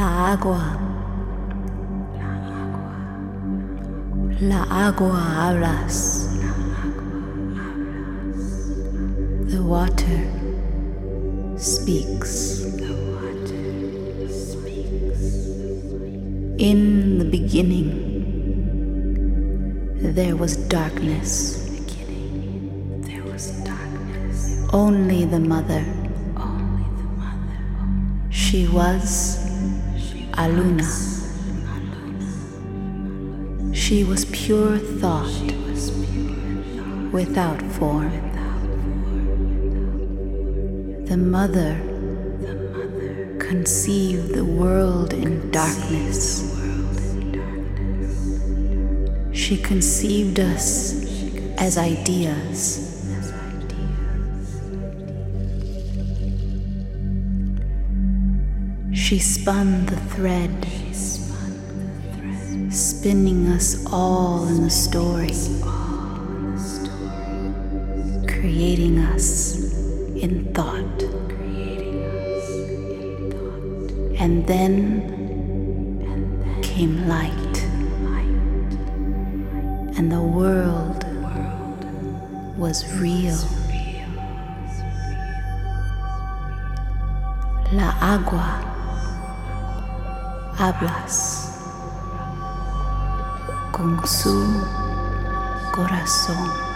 La agua. La agua hablas. The water speaks. In the beginning, there was darkness. Only the mother. Aluna. She was pure thought without form. The mother conceived the world in darkness. She conceived us as ideas. She spun the thread, spinning us all in the story, creating us in thought. And then came light, and the world was real. La agua hablas con su corazón.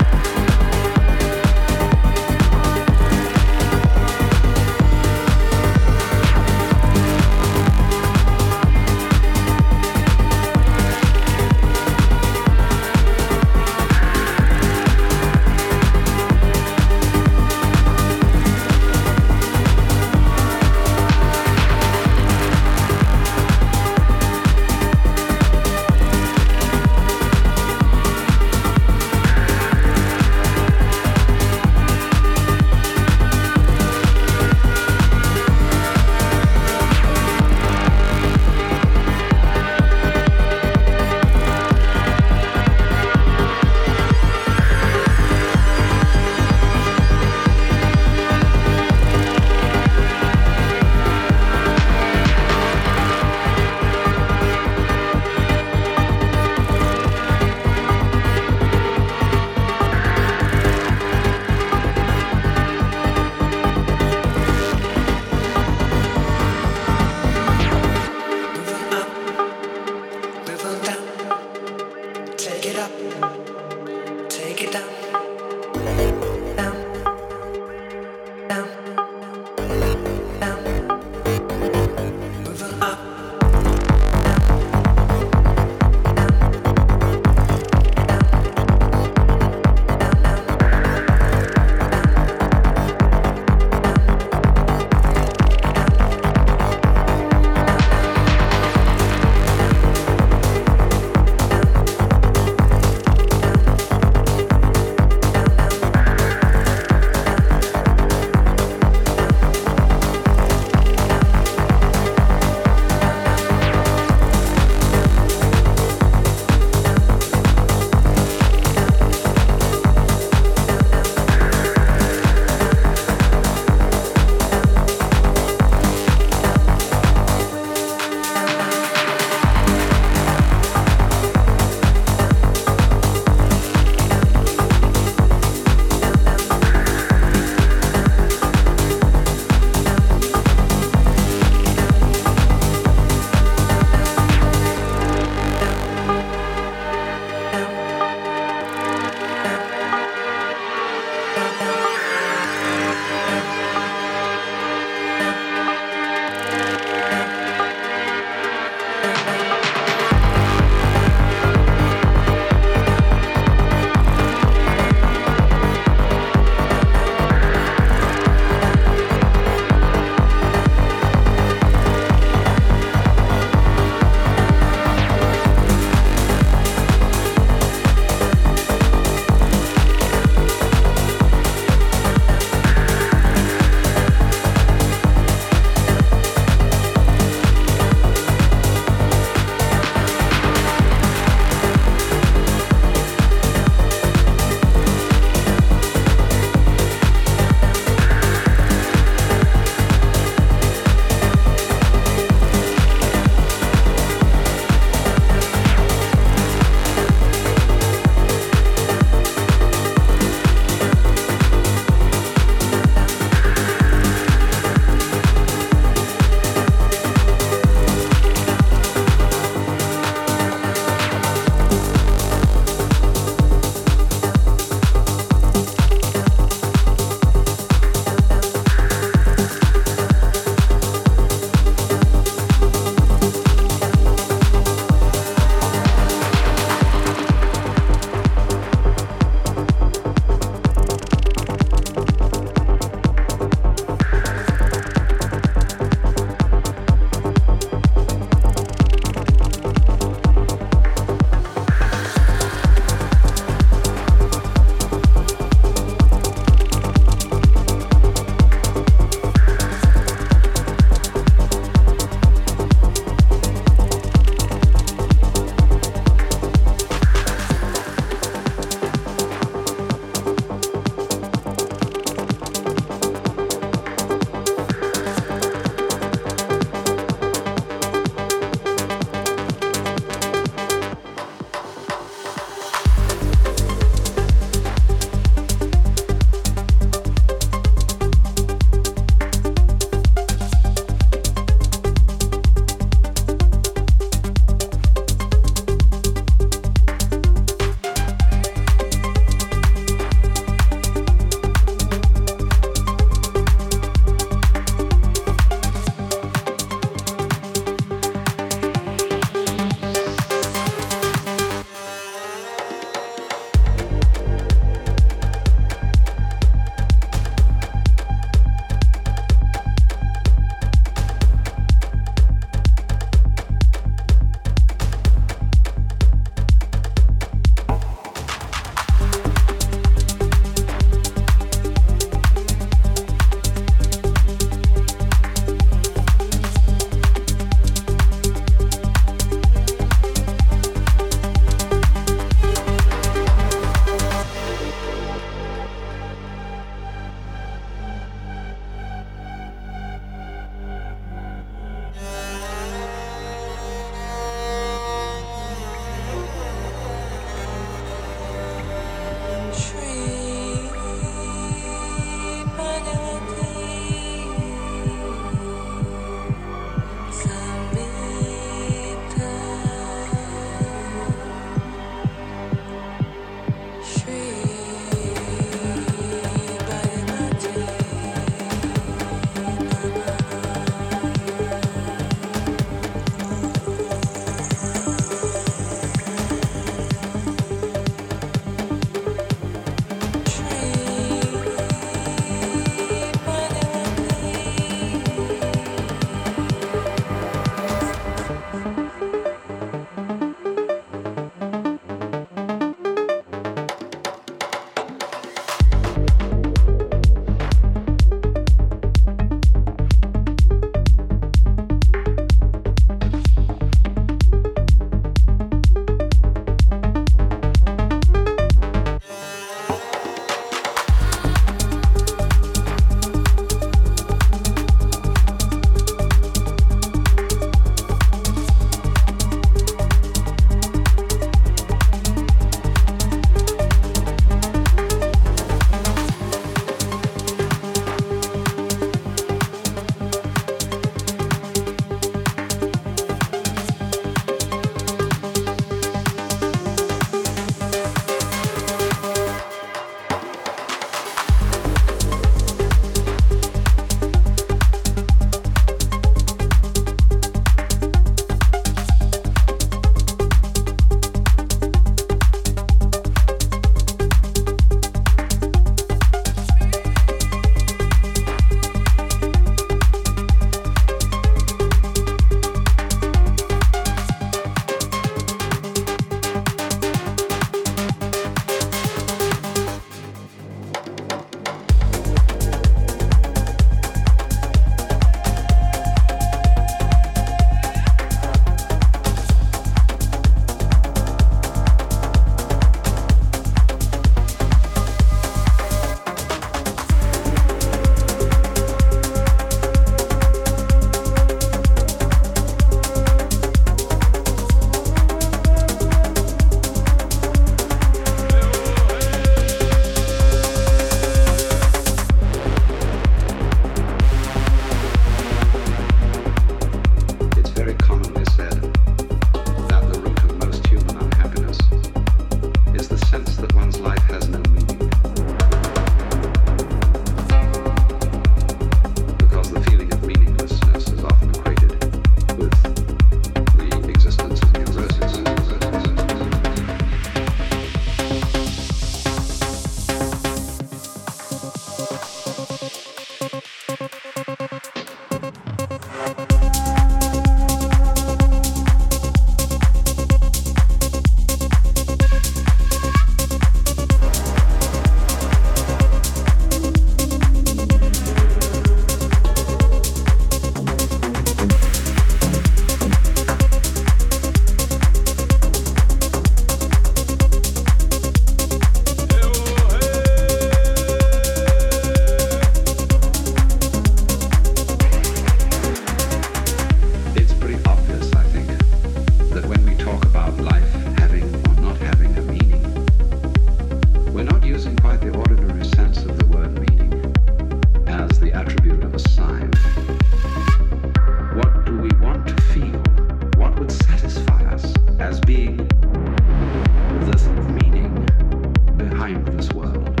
Behind this world?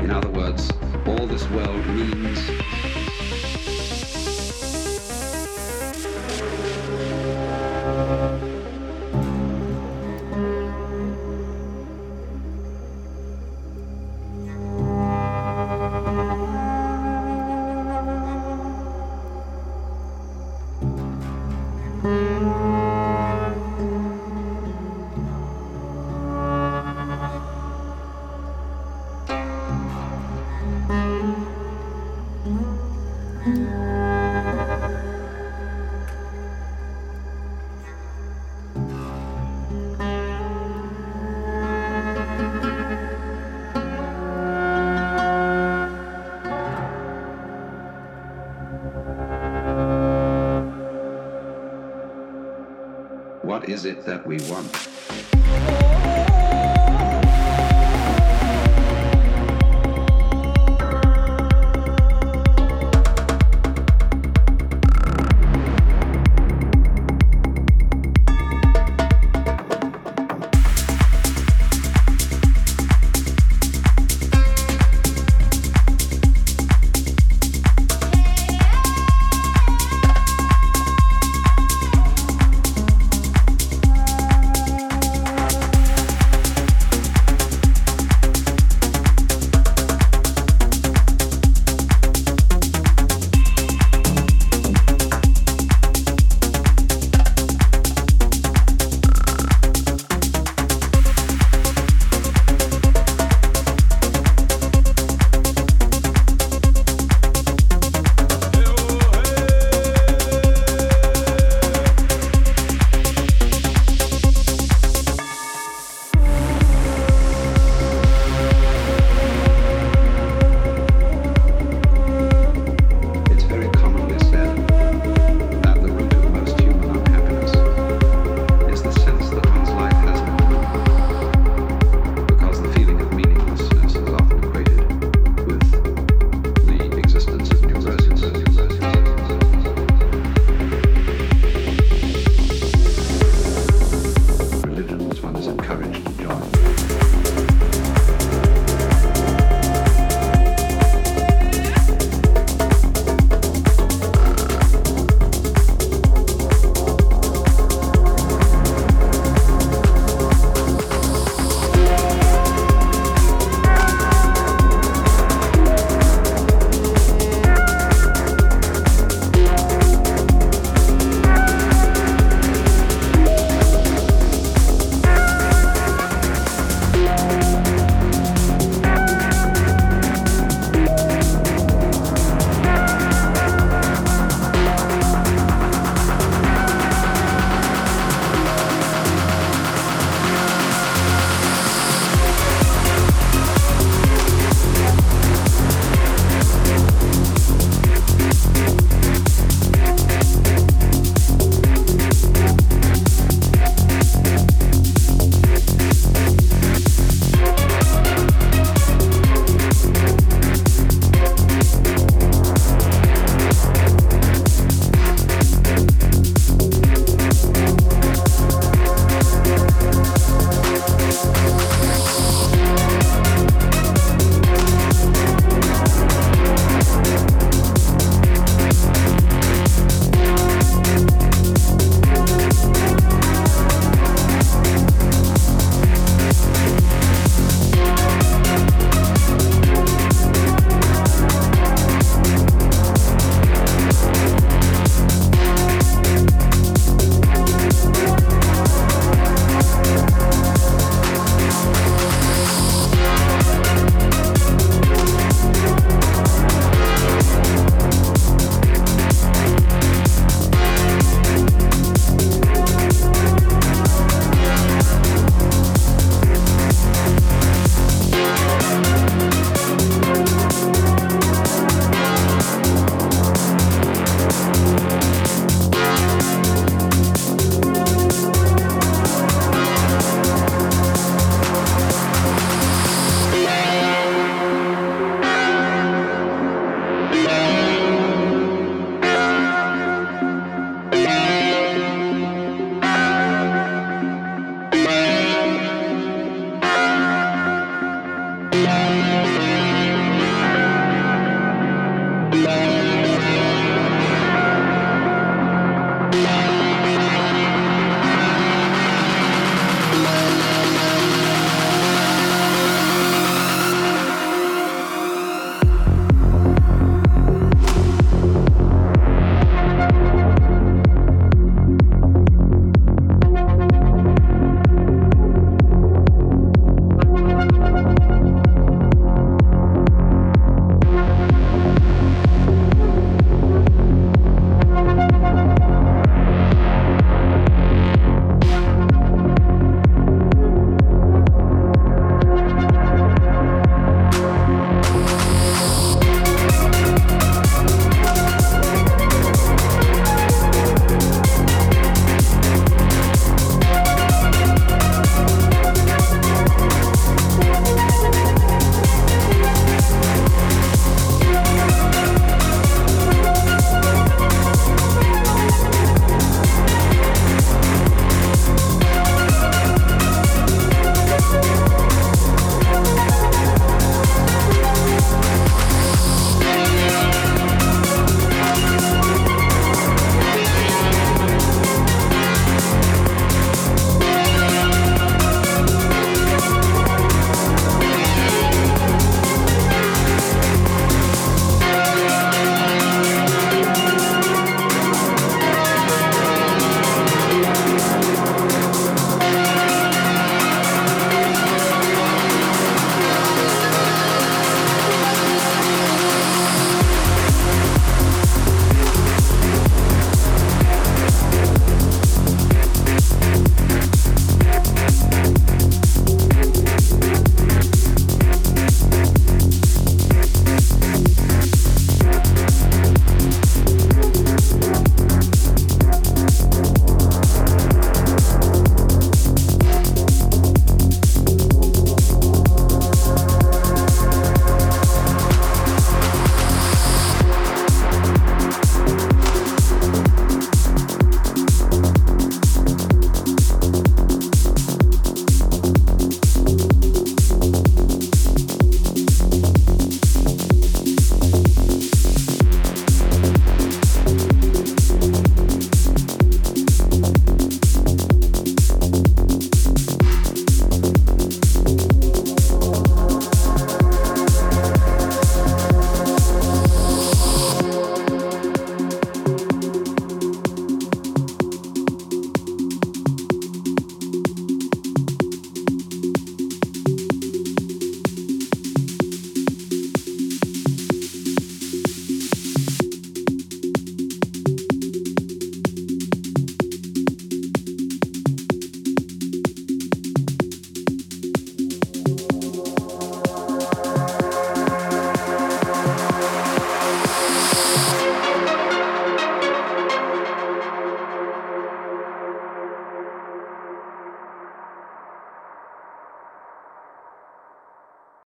In other words, all this world means is it that we want?